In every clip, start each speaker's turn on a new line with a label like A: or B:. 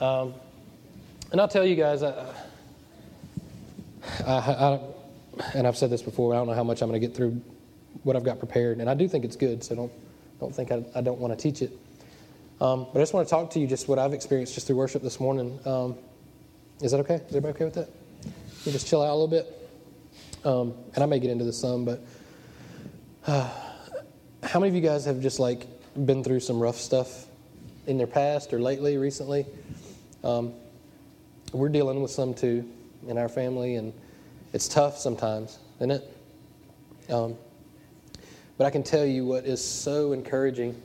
A: Um, and I'll tell you guys, I, I, I, and I've said this before, I don't know how much I'm going to get through what I've got prepared, and I do think it's good, so don't, don't think I, I don't want to teach it. Um, but I just want to talk to you just what I've experienced just through worship this morning. Um, is that okay? Is everybody okay with that? You just chill out a little bit. Um, and I may get into this some, but uh, how many of you guys have just like been through some rough stuff in their past or lately, recently? Um, we're dealing with some too in our family, and it's tough sometimes, isn't it? Um, but I can tell you what is so encouraging.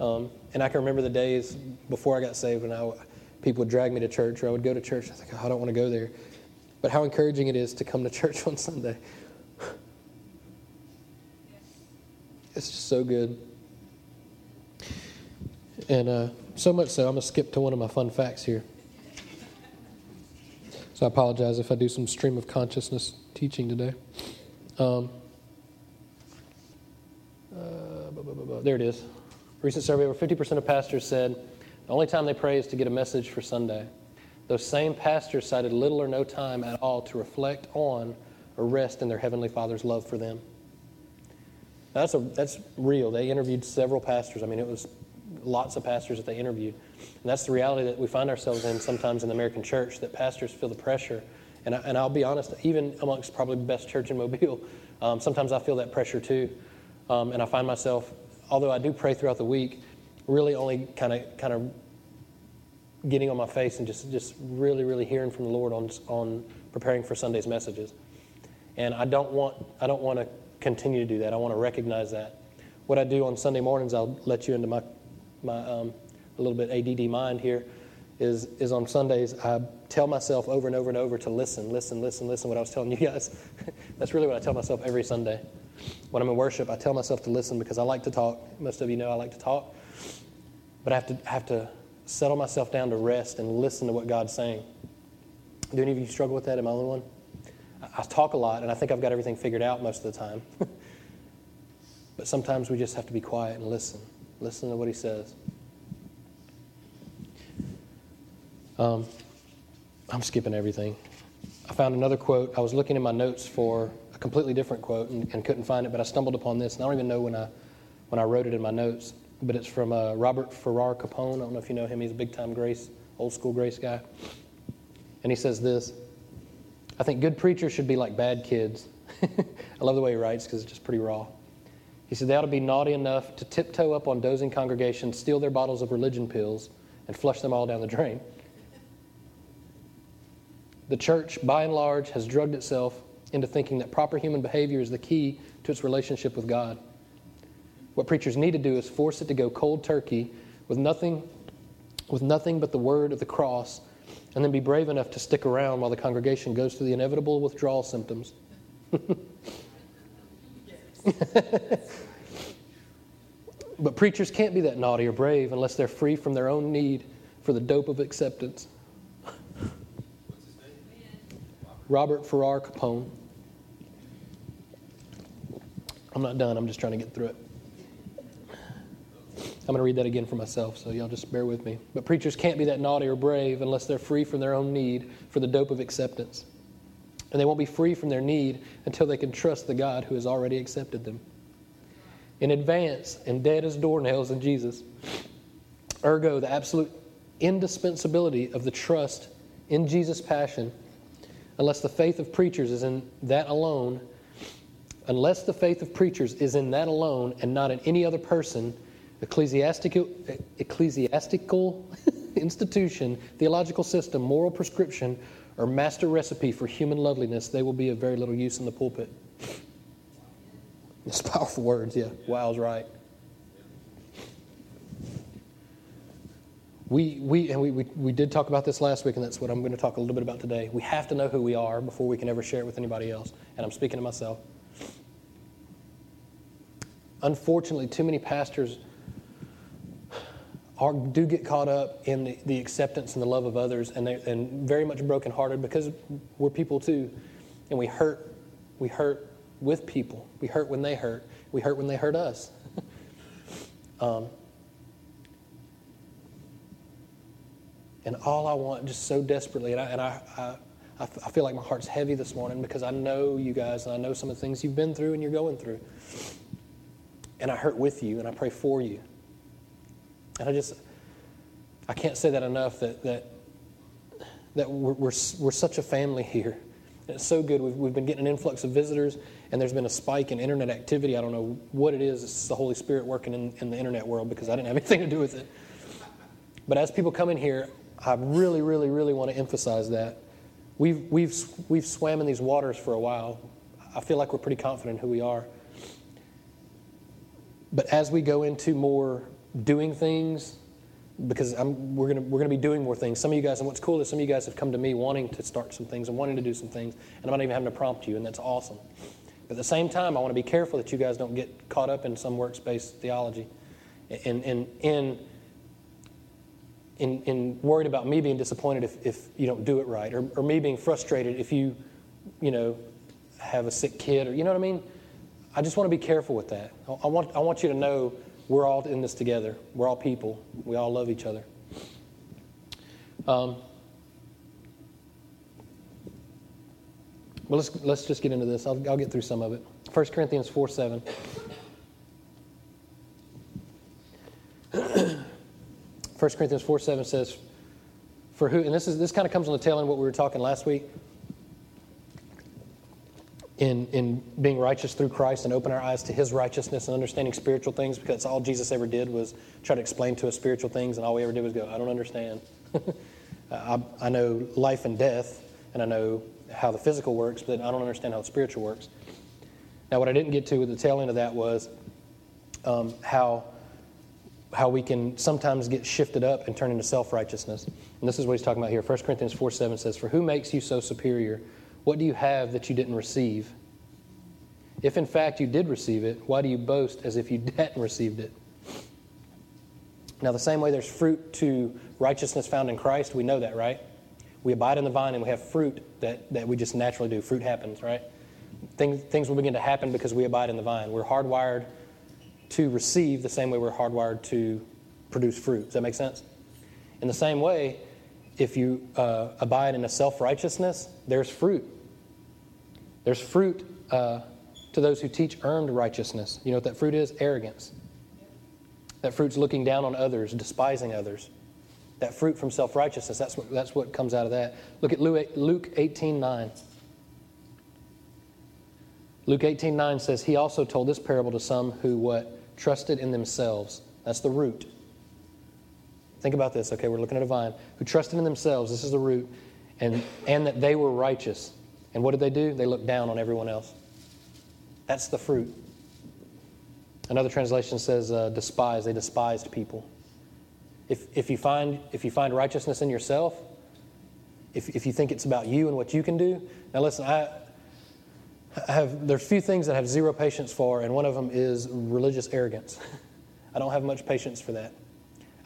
A: Um, and I can remember the days before I got saved when I, people would drag me to church, or I would go to church. I was like, oh, I don't want to go there. But how encouraging it is to come to church on Sunday. It's just so good. And uh, so much so, I'm going to skip to one of my fun facts here. So I apologize if I do some stream of consciousness teaching today. Um, uh, there it is. Recent survey over 50% of pastors said the only time they pray is to get a message for Sunday. Those same pastors cited little or no time at all to reflect on or rest in their Heavenly Father's love for them. That's, a, that's real. They interviewed several pastors. I mean, it was lots of pastors that they interviewed. And that's the reality that we find ourselves in sometimes in the American church, that pastors feel the pressure. And, I, and I'll be honest, even amongst probably the best church in Mobile, um, sometimes I feel that pressure too. Um, and I find myself, although I do pray throughout the week, really only kind of kind of getting on my face and just, just really, really hearing from the Lord on, on preparing for Sunday's messages. And I don't want I don't want to continue to do that. I want to recognize that. What I do on Sunday mornings, I'll let you into my my um, a little bit ADD mind here, is is on Sundays I tell myself over and over and over to listen, listen, listen, listen. What I was telling you guys, that's really what I tell myself every Sunday. When I'm in worship, I tell myself to listen because I like to talk. Most of you know I like to talk, but I have to have to settle myself down to rest and listen to what God's saying. Do any of you struggle with that? Am I the only one? I talk a lot, and I think I've got everything figured out most of the time. but sometimes we just have to be quiet and listen. Listen to what he says. Um, I'm skipping everything. I found another quote. I was looking in my notes for a completely different quote and, and couldn't find it, but I stumbled upon this, and I don't even know when I when I wrote it in my notes. But it's from uh, Robert Farrar Capon. I don't know if you know him. He's a big time grace, old school grace guy. And he says this I think good preachers should be like bad kids. I love the way he writes because it's just pretty raw. He said they ought to be naughty enough to tiptoe up on dozing congregations, steal their bottles of religion pills, and flush them all down the drain. The church, by and large, has drugged itself into thinking that proper human behavior is the key to its relationship with God. What preachers need to do is force it to go cold turkey with nothing, with nothing but the word of the cross, and then be brave enough to stick around while the congregation goes through the inevitable withdrawal symptoms. but preachers can't be that naughty or brave unless they're free from their own need for the dope of acceptance. Robert Farrar Capon. I'm not done, I'm just trying to get through it. I'm going to read that again for myself, so y'all just bear with me. But preachers can't be that naughty or brave unless they're free from their own need for the dope of acceptance. And they won't be free from their need until they can trust the God who has already accepted them. In advance and dead as doornails in Jesus. Ergo, the absolute indispensability of the trust in Jesus' passion, unless the faith of preachers is in that alone, unless the faith of preachers is in that alone and not in any other person, ecclesiastical, ecclesiastical institution, theological system, moral prescription, or master recipe for human loveliness, they will be of very little use in the pulpit. It's powerful words, yeah. Wow's right. We, we, and we, we, we did talk about this last week, and that's what I'm going to talk a little bit about today. We have to know who we are before we can ever share it with anybody else. And I'm speaking to myself. Unfortunately, too many pastors are, do get caught up in the, the, acceptance and the love of others and, they, and very much brokenhearted because we're people too. And we hurt, we hurt with people. We hurt when they hurt. We hurt when they hurt us. um, And all I want, just so desperately, and I, and I, I, I feel like my heart's heavy this morning because I know you guys and I know some of the things you've been through and you're going through. And I hurt with you and I pray for you. And I just, I can't say that enough that, that, that we're, we're, we're such a family here. And it's so good. We've, we've been getting an influx of visitors, and there's been a spike in internet activity. I don't know what it is. It's the Holy Spirit working in, in the internet world because I didn't have anything to do with it. But as people come in here, I really, really, really want to emphasize that. We've, we've, we've swam in these waters for a while. I feel like we're pretty confident who we are. But as we go into more doing things, because I'm, we're going we're gonna be doing more things. Some of you guys, and what's cool is some of you guys have come to me wanting to start some things and wanting to do some things, and I'm not even having to prompt you, and that's awesome. But at the same time, I want to be careful that you guys don't get caught up in some works-based theology. and, in, in in, in worried about me being disappointed if, if you don't do it right, or, or me being frustrated if you, you know, have a sick kid, or you know what I mean? I just want to be careful with that. I want, I want you to know we're all in this together. We're all people. We all love each other. Um, well, let's, let's just get into this. I'll, I'll get through some of it. 1 Corinthians 4 7. 1 Corinthians 4 7 says, For who, and this, is, this kind of comes on the tail end of what we were talking last week in, in being righteous through Christ and open our eyes to his righteousness and understanding spiritual things because all Jesus ever did was try to explain to us spiritual things, and all we ever did was go, I don't understand. I, I know life and death, and I know how the physical works, but I don't understand how the spiritual works. Now, what I didn't get to with the tail end of that was um, how how we can sometimes get shifted up and turn into self righteousness. And this is what he's talking about here. 1 Corinthians 4 7 says, For who makes you so superior? What do you have that you didn't receive? If in fact you did receive it, why do you boast as if you hadn't received it? Now, the same way there's fruit to righteousness found in Christ, we know that, right? We abide in the vine and we have fruit that, that we just naturally do. Fruit happens, right? Things, things will begin to happen because we abide in the vine. We're hardwired to receive the same way we're hardwired to produce fruit. Does that make sense? In the same way, if you uh, abide in a self righteousness, there's fruit. There's fruit uh, to those who teach earned righteousness. You know what that fruit is? Arrogance. That fruit's looking down on others, despising others. That fruit from self righteousness, that's what, that's what comes out of that. Look at Luke 18 9. Luke 18 9 says, He also told this parable to some who what? trusted in themselves. That's the root. Think about this, okay? We're looking at a vine. Who trusted in themselves, this is the root, and, and that they were righteous. And what did they do? They looked down on everyone else. That's the fruit. Another translation says, uh, despise. They despised people. If, if, you find, if you find righteousness in yourself, if, if you think it's about you and what you can do, now listen, I, have there's few things that I have zero patience for, and one of them is religious arrogance. I don't have much patience for that.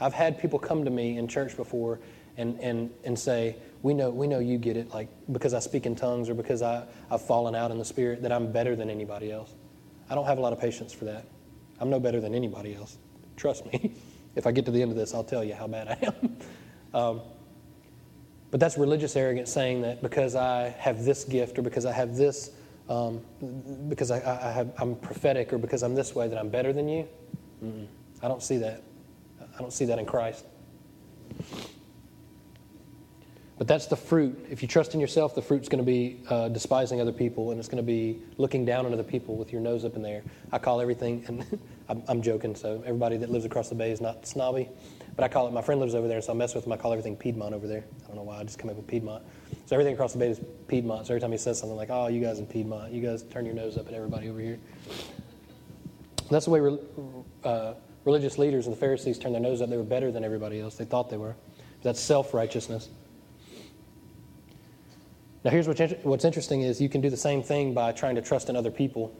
A: I've had people come to me in church before and, and, and say, we know, we know you get it, like because I speak in tongues or because I, I've fallen out in the spirit, that I'm better than anybody else. I don't have a lot of patience for that. I'm no better than anybody else. Trust me. if I get to the end of this, I'll tell you how bad I am. um, but that's religious arrogance saying that because I have this gift or because I have this um, because I, I have, I'm prophetic or because I'm this way that I'm better than you. Mm-mm. I don't see that. I don't see that in Christ. But that's the fruit. If you trust in yourself, the fruit's going to be uh, despising other people, and it's going to be looking down on other people with your nose up in there. I call everything, and I'm, I'm, joking, so everybody that lives across the bay is not snobby, but I call it. My friend lives over there, so I mess with him. I call everything Piedmont over there. I don't know why. I just come up with Piedmont. So everything across the bay is Piedmont. So every time he says something like, "Oh, you guys in Piedmont, you guys turn your nose up at everybody over here." that's the way we're uh, religious leaders and the Pharisees turned their nose up. They were better than everybody else. They thought they were. That's self righteousness. Now, here's what's, interesting is you can do the same thing by trying to trust in other people.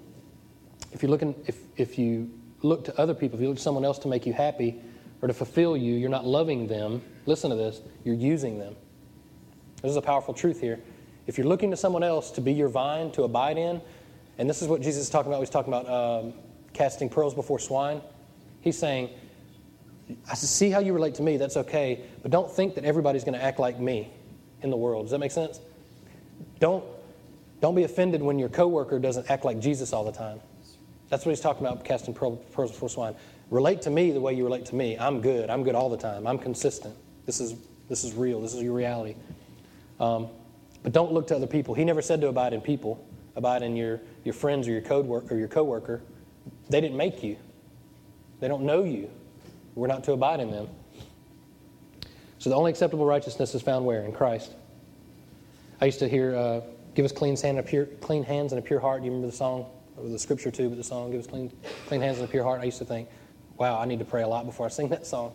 A: If you're looking, if, if you look to other people, if you look to someone else to make you happy or to fulfill you, you're not loving them. Listen to this. You're using them. This is a powerful truth here. If you're looking to someone else to be your vine, to abide in, and this is what Jesus is talking about. He's talking about um, casting pearls before swine. He's saying, I see how you relate to me, that's okay, but don't think that everybody's going to act like me in the world. Does that make sense? Don't, don't be offended when your coworker doesn't act like Jesus all the time. That's what he's talking about casting pearls before swine. Relate to me the way you relate to me. I'm good. I'm good all the time. I'm consistent. This is, this is real. This is your reality. Um, but don't look to other people. He never said to abide in people, abide in your, your friends or your, code work, or your coworker. They didn't make you, they don't know you. We're not to abide in them. So the only acceptable righteousness is found where? In Christ. I used to hear, uh, give us clean, hand and a pure, clean hands and a pure heart. Do you remember the song? Or the scripture too, but the song, give us clean, clean hands and a pure heart. I used to think, wow, I need to pray a lot before I sing that song.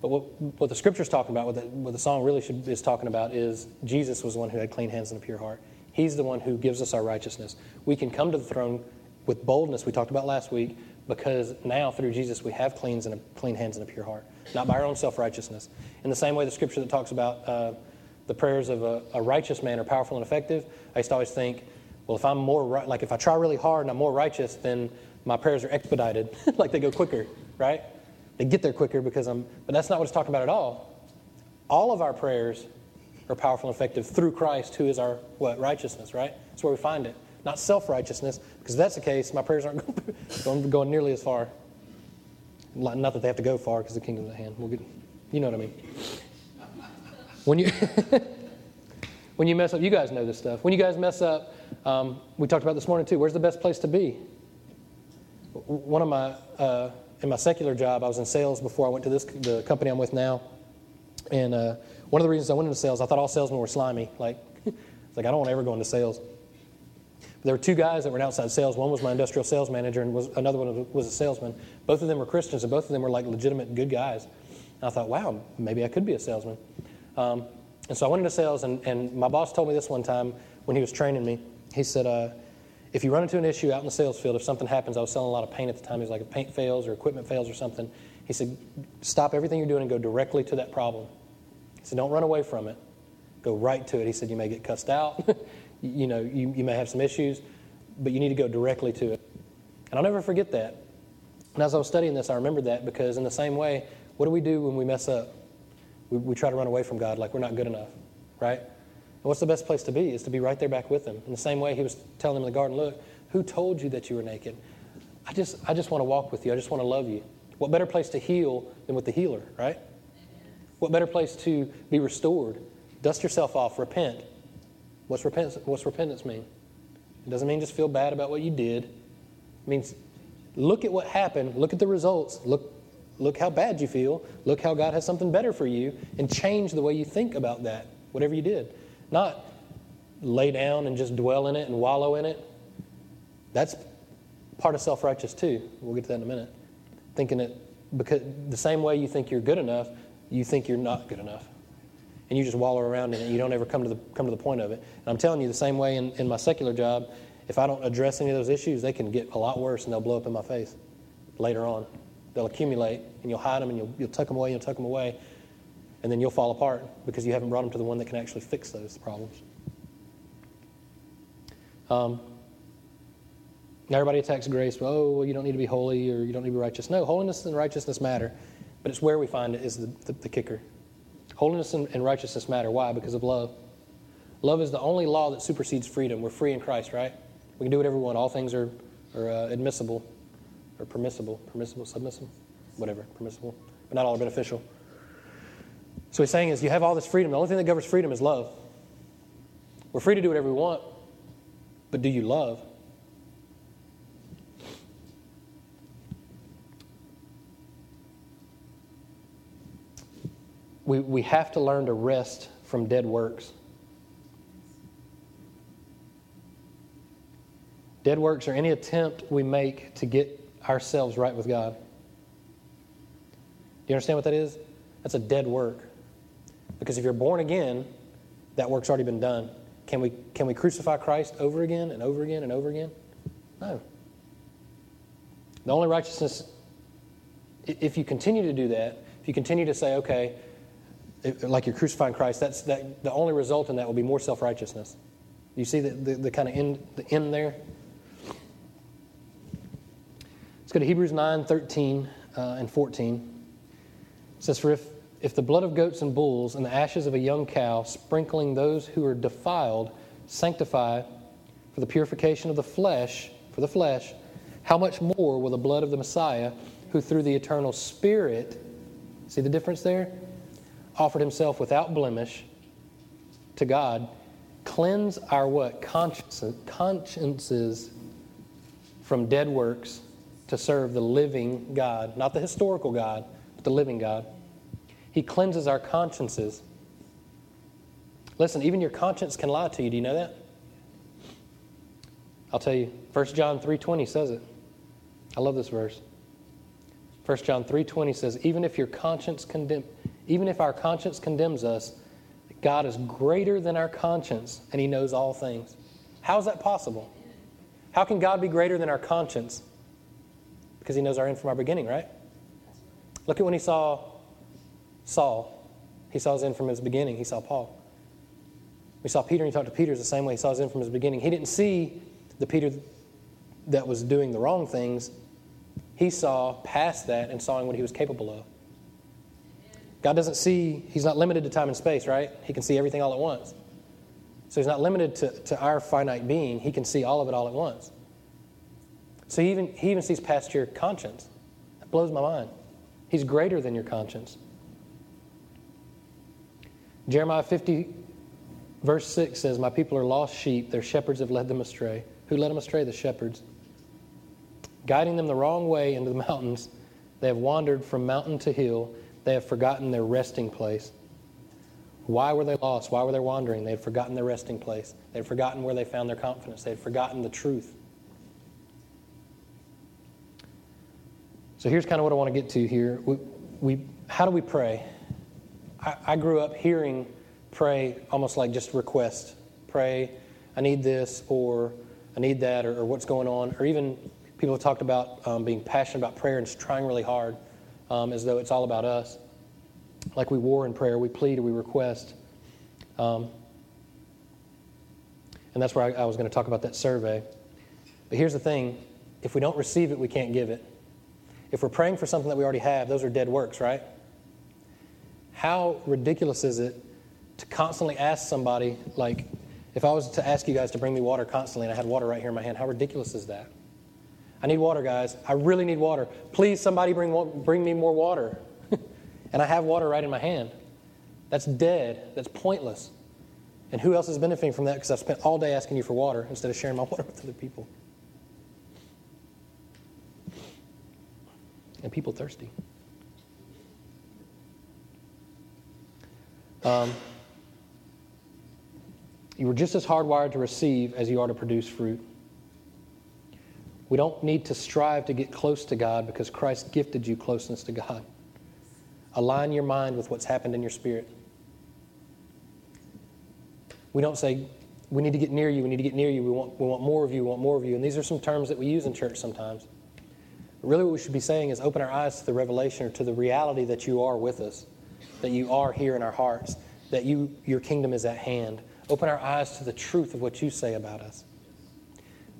A: But what, what the scripture's talking about, what the, what the song really should, is talking about, is Jesus was the one who had clean hands and a pure heart. He's the one who gives us our righteousness. We can come to the throne with boldness, we talked about last week, because now through Jesus we have clean, and clean hands and a pure heart, not by our own self righteousness. In the same way, the scripture that talks about uh, the prayers of a, a, righteous man are powerful and effective, I used to always think, well, if I'm more, like if I try really hard and I'm more righteous, then my prayers are expedited, like they go quicker, right? They get there quicker because I'm, but that's not what it's talking about at all. All of our prayers are powerful and effective through Christ, who is our what righteousness, right? That's where we find it, not self righteousness. Because if that's the case, my prayers aren't going, nearly as far. Not that they have to go far, because the kingdom's at hand. We'll get, you know what I mean. When you when you mess up, you guys know this stuff. When you guys mess up, um, we talked about this morning too. Where's the best place to be? One of my uh, in my secular job, I was in sales before I went to this the company I'm with now, and uh, one of the reasons I went into sales, I thought all salesmen were slimy. Like, it's like I don't want to ever go into sales. There were two guys that were in outside sales. One was my industrial sales manager, and was another one was a salesman. Both of them were Christians, and both of them were like legitimate good guys. And I thought, wow, maybe I could be a salesman. Um, and so I went into sales, and, and my boss told me this one time when he was training me. He said, uh, if you run into an issue out in the sales field, if something happens, I was selling a lot of paint at the time. He was like, if paint fails or equipment fails or something, he said, stop everything you're doing and go directly to that problem. He said, don't run away from it. Go right to it. He said, you may get cussed out. you know, you, you may have some issues, but you need to go directly to it. And I'll never forget that. And as I was studying this, I remembered that because in the same way, what do we do when we mess up? We, we try to run away from God like we're not good enough, right? And what's the best place to be? Is to be right there back with him. In the same way he was telling them in the garden, look, who told you that you were naked? I just, I just want to walk with you. I just want to love you. What better place to heal than with the healer, right? What better place to be restored? Dust yourself off, repent. What's repentance, what's repentance mean? It doesn't mean just feel bad about what you did. It means look at what happened, look at the results, look, look how bad you feel, look how God has something better for you, and change the way you think about that, whatever you did. Not lay down and just dwell in it and wallow in it. That's part of self righteous too. We'll get to that in a minute. Thinking it because the same way you think you're good enough, you think you're not good enough. And you just wallow around in it. You don't ever come to the, come to the point of it. And I'm telling you, the same way in, in my secular job, if I don't address any of those issues, they can get a lot worse and they'll blow up in my face later on. They'll accumulate and you'll hide them and you'll, you'll tuck them away, you'll tuck them away and then you'll fall apart because you haven't brought them to the one that can actually fix those problems. Um, everybody attacks grace. Well, oh, well, you don't need to be holy or you don't need to be righteous. No, holiness and righteousness matter, but it's where we find it is the, the, the kicker. Holiness and, and righteousness matter. Why? Because of love. Love is the only law that supersedes freedom. We're free in Christ, right? We can do whatever we want. All things are, are uh, admissible or permissible. Permissible, submissible, whatever, permissible. But not all are beneficial. So he's saying is you have all this freedom. The only thing that governs freedom is love. We're free to do whatever we want, but do you love? We, we have to learn to rest from dead works. Dead works are any attempt we make to get ourselves right with God. Do you understand what that is? That's a dead work. Because if you're born again, that work's already been done. Can we, can we crucify Christ over again and over again and over again? No. The only righteousness, if you continue to do that, if you continue to say, okay, like you're crucifying Christ, that's that, the only result in that will be more self righteousness. You see the, the, the kind of end, the end there? Let's go to Hebrews 9 13 uh, and 14. It says, For if, if the blood of goats and bulls and the ashes of a young cow, sprinkling those who are defiled, sanctify for the purification of the flesh, for the flesh, how much more will the blood of the Messiah, who through the eternal Spirit, see the difference there? Offered himself without blemish to God, cleanse our what? Consciences, consciences from dead works to serve the living God, not the historical God, but the living God. He cleanses our consciences. Listen, even your conscience can lie to you. Do you know that? I'll tell you. 1 John 3:20 says it. I love this verse. 1 John 3:20 says, "Even if your conscience condemn, even if our conscience condemns us, God is greater than our conscience and he knows all things." How is that possible? How can God be greater than our conscience? Because he knows our end from our beginning, right? Look at when he saw Saul. He saw his end from his beginning. He saw Paul. We saw Peter and he talked to Peter the same way he saw his end from his beginning. He didn't see the Peter that was doing the wrong things. He saw past that and saw what he was capable of. God doesn't see, he's not limited to time and space, right? He can see everything all at once. So he's not limited to, to our finite being. He can see all of it all at once. So he even, he even sees past your conscience. That blows my mind. He's greater than your conscience. Jeremiah 50, verse 6 says, My people are lost sheep. Their shepherds have led them astray. Who led them astray? The shepherds. Guiding them the wrong way into the mountains, they have wandered from mountain to hill. They have forgotten their resting place. Why were they lost? Why were they wandering? They had forgotten their resting place. They had forgotten where they found their confidence. They had forgotten the truth. So here's kind of what I want to get to here. We, we, how do we pray? I, I grew up hearing pray almost like just request. Pray, I need this, or I need that, or, or what's going on. Or even people have talked about um, being passionate about prayer and trying really hard um, as though it's all about us. Like we war in prayer, we plead, we request. Um, and that's where I, I was going to talk about that survey. But here's the thing if we don't receive it, we can't give it. If we're praying for something that we already have, those are dead works, right? How ridiculous is it to constantly ask somebody, like, if I was to ask you guys to bring me water constantly and I had water right here in my hand, how ridiculous is that? I need water, guys. I really need water. Please, somebody bring, bring me more water. and I have water right in my hand. That's dead. That's pointless. And who else is benefiting from that? Because I've spent all day asking you for water instead of sharing my water with other people. and people thirsty. Um, you were just as hardwired to receive as you are to produce fruit. We don't need to strive to get close to God because Christ gifted you closeness to God. Align your mind with what's happened in your spirit. We don't say, we need to get near you, we need to get near you, we want, we want more of you, we want more of you. And these are some terms that we use in church sometimes. Really, what we should be saying is open our eyes to the revelation or to the reality that you are with us, that you are here in our hearts, that you, your kingdom is at hand. Open our eyes to the truth of what you say about us.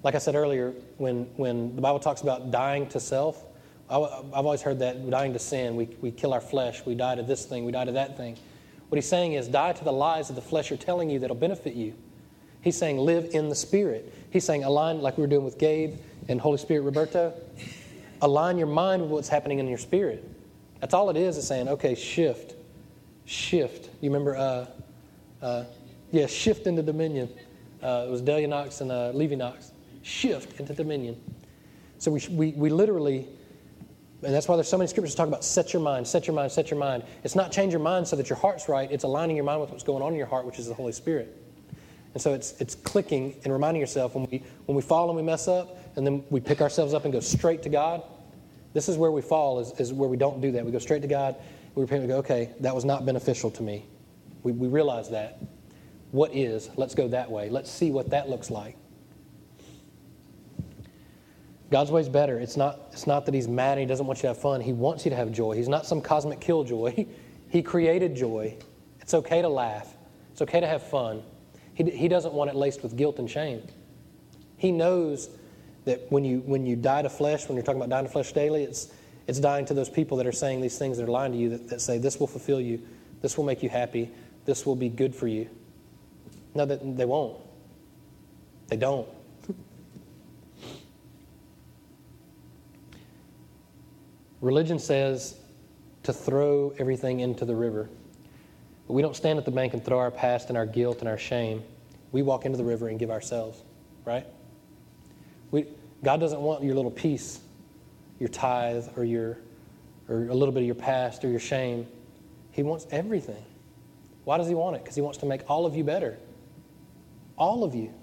A: Like I said earlier, when, when the Bible talks about dying to self, I, have always heard that dying to sin, we, we kill our flesh, we die to this thing, we die to that thing. What he's saying is die to the lies that the flesh are telling you that'll benefit you. He's saying live in the Spirit. He's saying align, like we were doing with Gabe and Holy Spirit Roberto, align your mind with what's happening in your spirit. That's all it is, is saying, okay, shift. Shift. You remember, uh, uh, yeah, shift into dominion. Uh, it was Delia Knox and uh, Levy Knox. Shift into dominion. So we, we, we literally, and that's why there's so many scriptures talk about set your mind, set your mind, set your mind. It's not change your mind so that your heart's right. It's aligning your mind with what's going on in your heart, which is the Holy Spirit. And so it's, it's clicking and reminding yourself when we, when we fall and we mess up, and then we pick ourselves up and go straight to God. This is where we fall, is, is where we don't do that. We go straight to God, we repent, we go, okay, that was not beneficial to me. We, we realize that. What is? Let's go that way. Let's see what that looks like. God's way is better. It's not, it's not that He's mad and He doesn't want you to have fun. He wants you to have joy. He's not some cosmic killjoy. he created joy. It's okay to laugh, it's okay to have fun. He, he doesn't want it laced with guilt and shame. He knows that when you when you die to flesh, when you're talking about dying to flesh daily, it's It's dying to those people that are saying these things that are lying to you that, that say, this will fulfill you, this will make you happy, this will be good for you. No, that they won't. They don't. Religion says to throw everything into the river. But we don't stand at the bank and throw our past and our guilt and our shame. We walk into the river and give ourselves, right? We, God doesn't want your little piece, your tithe or your or a little bit of your past or your shame. He wants everything. Why does he want it? Because he wants to make all of you better. All of you.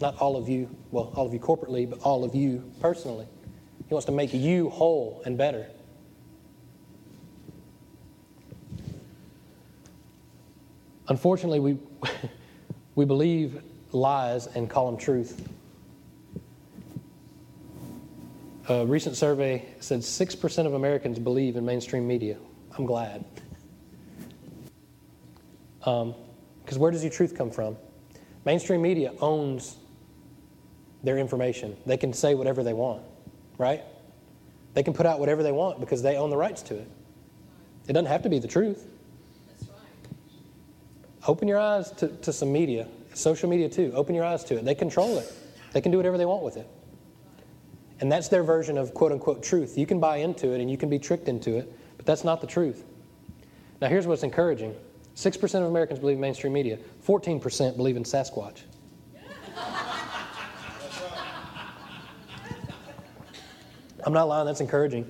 A: Not all of you, well, all of you corporately, but all of you personally. He wants to make you whole and better. Unfortunately, we, we believe lies and call them truth. A recent survey said 6% of Americans believe in mainstream media. I'm glad. Because um, where does your truth come from? Mainstream media owns their information. They can say whatever they want, right? They can put out whatever they want because they own the rights to it. It doesn't have to be the truth. Right. Open your eyes to, to some media, social media too. Open your eyes to it. They control it, they can do whatever they want with it. And that's their version of quote unquote truth. You can buy into it and you can be tricked into it, but that's not the truth. Now, here's what's encouraging 6% of Americans believe in mainstream media, 14% believe in Sasquatch. I'm not lying, that's encouraging.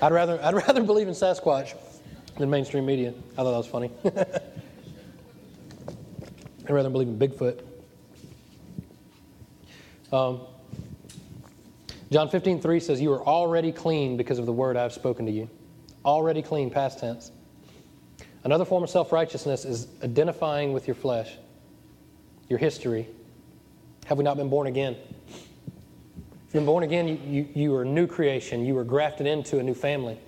A: I'd rather, I'd rather believe in Sasquatch than mainstream media. I thought that was funny. I'd rather believe in Bigfoot. Um, John 15, 3 says, You are already clean because of the word I've spoken to you. Already clean, past tense. Another form of self righteousness is identifying with your flesh, your history. Have we not been born again? Been born again, you, you, you are a new creation. You were grafted into a new family.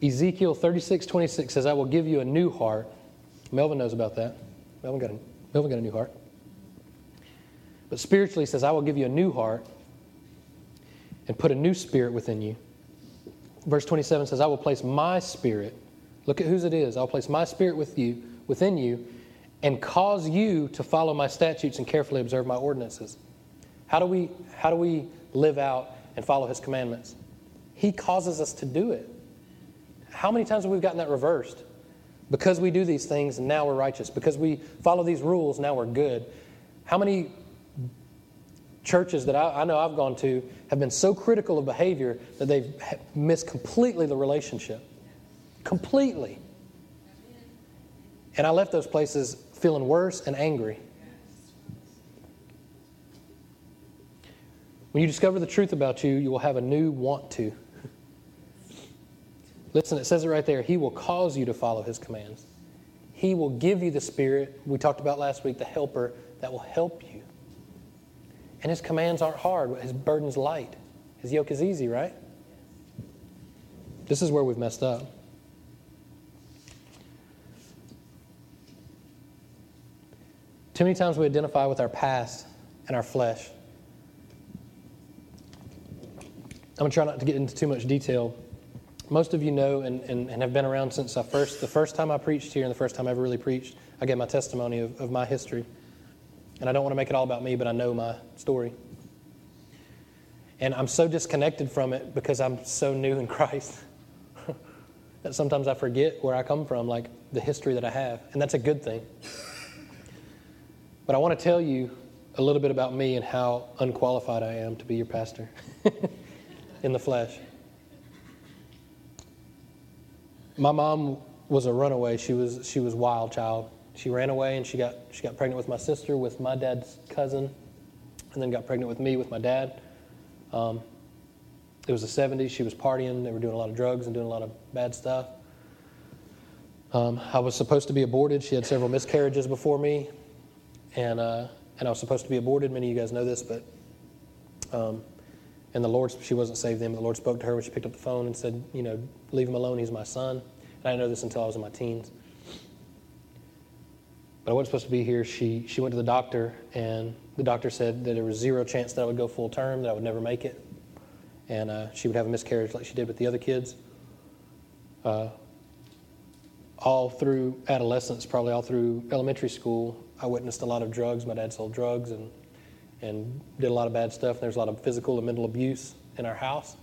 A: Ezekiel 36, 26 says, I will give you a new heart. Melvin knows about that. Melvin got a, Melvin got a new heart. But spiritually, he says, I will give you a new heart and put a new spirit within you. Verse 27 says, I will place my spirit, look at whose it is, I'll place my spirit with you, within you, and cause you to follow my statutes and carefully observe my ordinances. How do we, how do we live out and follow his commandments? He causes us to do it. How many times have we gotten that reversed? Because we do these things, now we're righteous. Because we follow these rules, now we're good. How many churches that I, I, know I've gone to have been so critical of behavior that they've missed completely the relationship. Completely. And I left those places feeling worse and angry. When you discover the truth about you, you will have a new want to. Listen, it says it right there. He will cause you to follow his commands. He will give you the Spirit, we talked about last week, the helper that will help you. And his commands aren't hard, his burden's light. His yoke is easy, right? This is where we've messed up. Too many times we identify with our past and our flesh. I'm going to try not to get into too much detail. Most of you know and, and, and, have been around since I first, the first time I preached here and the first time I ever really preached. I gave my testimony of, of my history. And I don't want to make it all about me, but I know my story. And I'm so disconnected from it because I'm so new in Christ that sometimes I forget where I come from, like the history that I have. And that's a good thing. But I want to tell you a little bit about me and how unqualified I am to be your pastor in the flesh. My mom was a runaway. She was, she was wild child she ran away and she got, she got pregnant with my sister, with my dad's cousin, and then got pregnant with me, with my dad. Um, it was the 70s. She was partying. They were doing a lot of drugs and doing a lot of bad stuff. Um, I was supposed to be aborted. She had several miscarriages before me, and uh, and I was supposed to be aborted. Many of you guys know this, but um, and the Lord, she wasn't saved then, but the Lord spoke to her when she picked up the phone and said, you know, leave him alone. He's my son. And I didn't know this until I was in my teens. but I wasn't supposed to be here. She, she went to the doctor, and the doctor said that there was zero chance that I would go full term, that I would never make it, and uh, she would have a miscarriage like she did with the other kids. Uh, all through adolescence, probably all through elementary school, I witnessed a lot of drugs. My dad sold drugs and, and did a lot of bad stuff. There's a lot of physical and mental abuse in our house.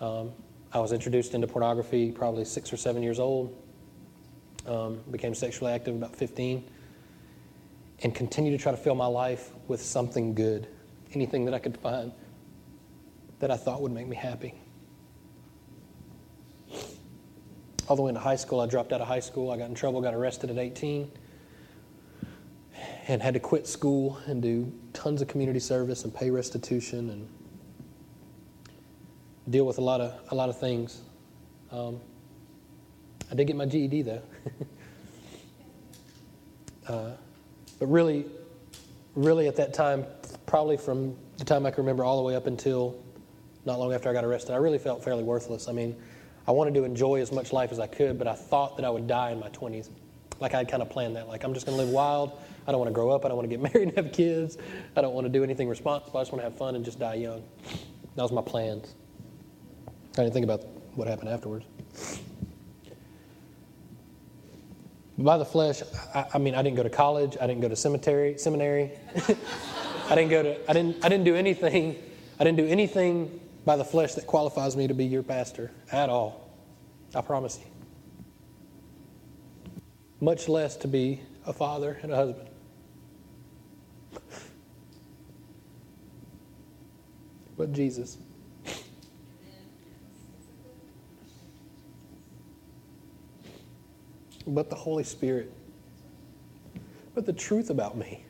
A: Um, I was introduced into pornography probably six or seven years old. Um, became sexually active about 15 and continued to try to fill my life with something good, anything that I could find that I thought would make me happy. All the way into high school, I dropped out of high school. I got in trouble, got arrested at 18, and had to quit school and do tons of community service and pay restitution and deal with a lot of a lot of things. Um, I did get my GED though. uh, but really, really at that time, probably from the time I can remember all the way up until not long after I got arrested, I really felt fairly worthless. I mean, I wanted to enjoy as much life as I could, but I thought that I would die in my 20s. Like I'd kind of planned that. Like I'm just going to live wild. I don't want to grow up. I don't want to get married and have kids. I don't want to do anything responsible. I just want to have fun and just die young. That was my plans. I didn't think about what happened afterwards. By the flesh, I, I, mean I didn't go to college. I didn't go to cemetery, seminary. I didn't go to. I didn't. I didn't do anything. I didn't do anything by the flesh that qualifies me to be your pastor at all. I promise you. Much less to be a father and a husband. But Jesus. but the Holy Spirit, but the truth about me.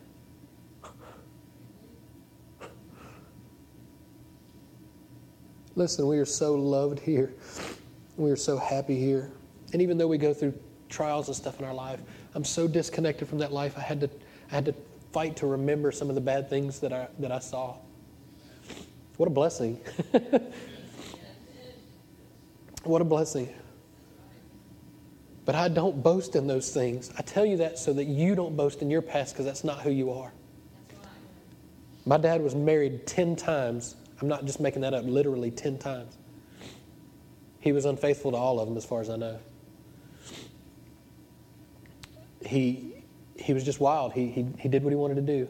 A: Listen, we are so loved here. We are so happy here. And even though we go through trials and stuff in our life, I'm so disconnected from that life. I had to, I had to fight to remember some of the bad things that I, that I saw. What a blessing. what a blessing. But I don't boast in those things. I tell you that so that you don't boast in your past because that's not who you are. My dad was married 10 times. I'm not just making that up, literally 10 times. He was unfaithful to all of them, as far as I know. He, he was just wild. He, he, he did what he wanted to do.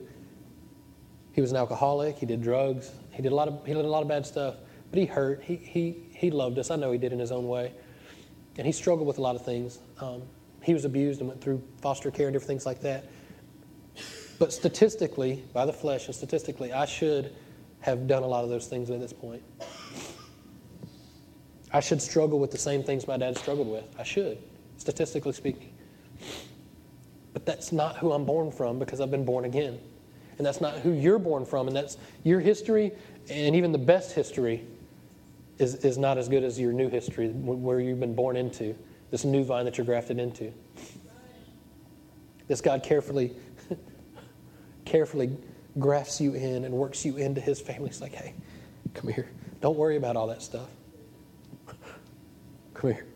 A: He was an alcoholic. He did drugs. He did a lot of, he did a lot of bad stuff. But he hurt. He, he, he loved us. I know he did in his own way and he struggled with a lot of things. Um, he was abused and went through foster care and different things like that. But statistically, by the flesh and statistically, I should have done a lot of those things at this point. I should struggle with the same things my dad struggled with. I should, statistically speaking. That's not who I'm born from because I've been born again. And that's not who you're born from. And that's your history and even the best history is, is not as good as your new history, where you've been born into, this new vine that you're grafted into. This God carefully, carefully grafts you in and works you into his family. It's like, hey, come here. Don't worry about all that stuff. Come here.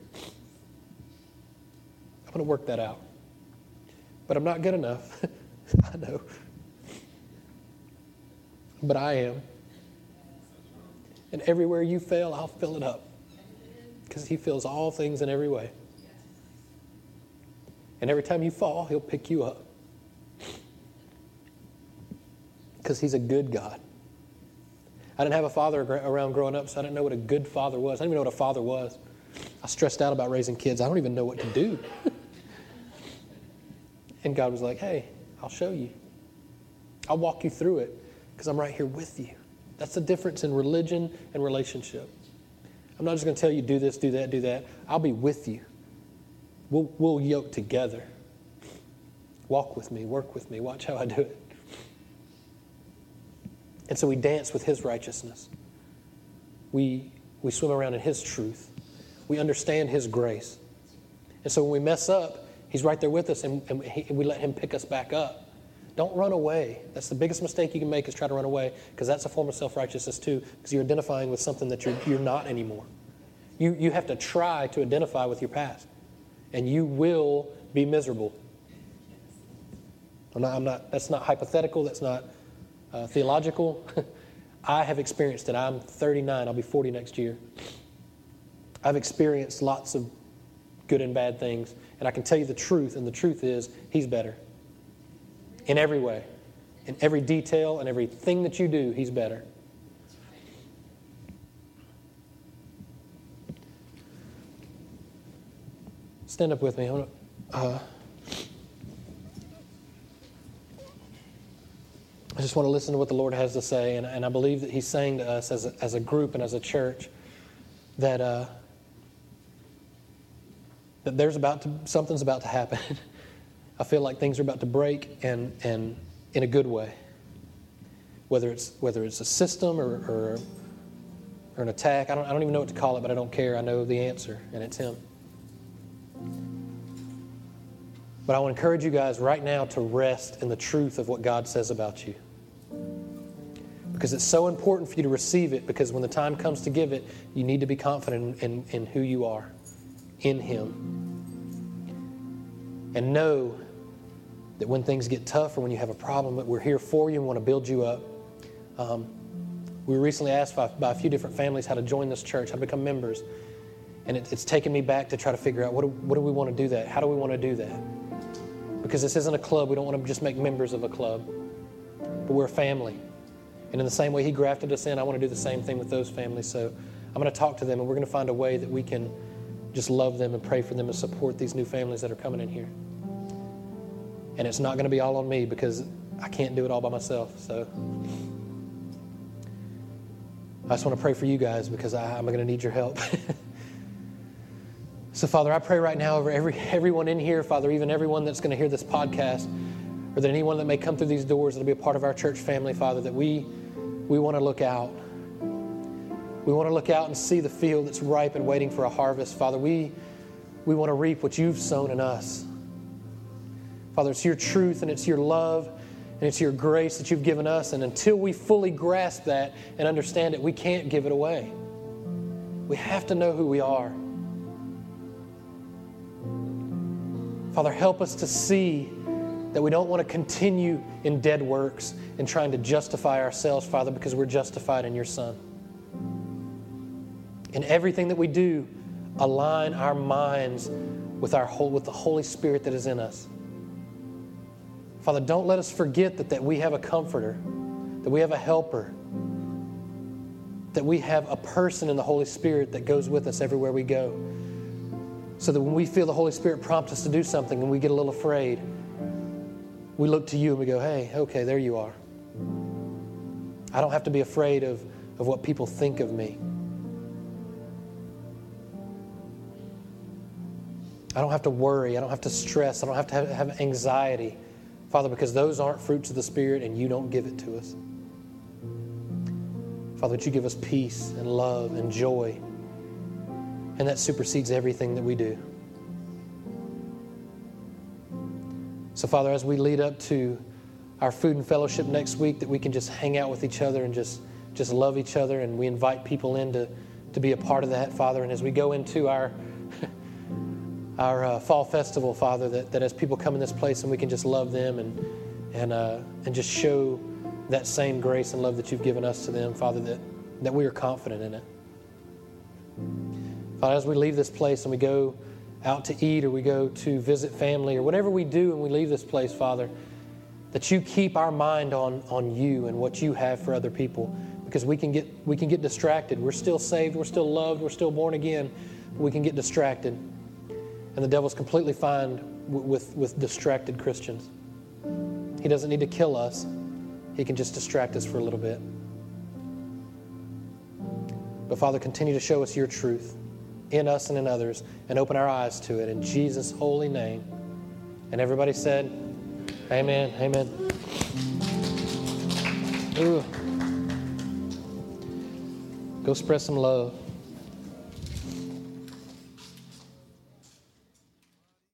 A: I'm going to work that out. But I'm not good enough. I know. But I am. And everywhere you fail, I'll fill it up. Because He fills all things in every way. And every time you fall, He'll pick you up. Because He's a good God. I didn't have a father around growing up, so I didn't know what a good father was. I didn't even know what a father was. I stressed out about raising kids. I don't even know what to do. and God was like, hey, I'll show you. I'll walk you through it because I'm right here with you. That's the difference in religion and relationship. I'm not just going to tell you, do this, do that, do that. I'll be with you. We'll, we'll yoke together. Walk with me, work with me, watch how I do it. And so we dance with His righteousness. We, we swim around in His truth. We understand His grace. And so when we mess up, He's right there with us and, and, he, we let Him pick us back up. Don't run away. That's the biggest mistake you can make is try to run away because that's a form of self righteousness too because you're identifying with something that you're, you're not anymore. You, you have to try to identify with your past and you will be miserable. I'm not, I'm not, that's not hypothetical, that's not uh, theological. I have experienced it. I'm 39, I'll be 40 next year. I've experienced lots of good and bad things, and I can tell you the truth, and the truth is, He's better. In every way, in every detail, and everything that you do, He's better. Stand up with me. Uh, I just want to listen to what the Lord has to say, and, and I believe that He's saying to us as a, as a group and as a church that uh, that there's about to something's about to happen. I feel like things are about to break, and and in a good way. Whether it's whether it's a system or or, or an attack, I don't I don't even know what to call it, but I don't care. I know the answer, and it's Him. But I want to encourage you guys right now to rest in the truth of what God says about you. Because it's so important for you to receive it, because when the time comes to give it, you need to be confident in, in, in who you are in Him. And know that when things get tough or when you have a problem, that we're here for you and want to build you up. Um, we were recently asked by, by, a few different families how to join this church, how to become members. And it, it's taken me back to try to figure out what do, what do we want to do that? How do we want to do that? Because this isn't a club. We don't want to just make members of a club, but we're a family. And in the same way He grafted us in, I want to do the same thing with those families. So I'm going to talk to them and we're going to find a way that we can just love them and pray for them and support these new families that are coming in here. And it's not going to be all on me because I can't do it all by myself. So I just want to pray for you guys because I, am going to need your help. So, Father, I pray right now over every, everyone in here, Father, even everyone that's going to hear this podcast, or that anyone that may come through these doors that'll be a part of our church family, Father, that we, we want to look out. We want to look out and see the field that's ripe and waiting for a harvest. Father, we, we want to reap what you've sown in us. Father, it's your truth and it's your love and it's your grace that you've given us. And until we fully grasp that and understand it, we can't give it away. We have to know who we are. Father, help us to see that we don't want to continue in dead works and trying to justify ourselves, Father, because we're justified in your Son. In everything that we do, align our minds with, our whole, with the Holy Spirit that is in us. Father, don't let us forget that, that we have a comforter, that we have a helper, that we have a person in the Holy Spirit that goes with us everywhere we go so that when we feel the Holy Spirit prompt us to do something and we get a little afraid, we look to you and we go, hey, okay, there you are. I don't have to be afraid of, of what people think of me. I don't have to worry. I don't have to stress. I don't have to have, have anxiety. Father, because those aren't fruits of the Spirit and you don't give it to us. Father, that you give us peace and love and joy and that supersedes everything that we do. So, Father, as we lead up to our food and fellowship next week, that we can just hang out with each other and just, just love each other, and we invite people in to, to be a part of that, Father. And as we go into our our uh, fall festival, Father, that, that as people come in this place and we can just love them and and uh, and just show that same grace and love that you've given us to them, Father, that, that we are confident in it. Father, as we leave this place and we go out to eat or we go to visit family or whatever we do and we leave this place, Father, that you keep our mind on, on you and what you have for other people because we can get we can get distracted. We're still saved, we're still loved, we're still born again. we can get distracted. And the devil's completely fine with, with distracted Christians. He doesn't need to kill us. He can just distract us for a little bit. But Father, continue to show us your truth in us and in others and open our eyes to it in Jesus' holy name. And everybody said, Amen. Amen. Ooh. Go spread some love.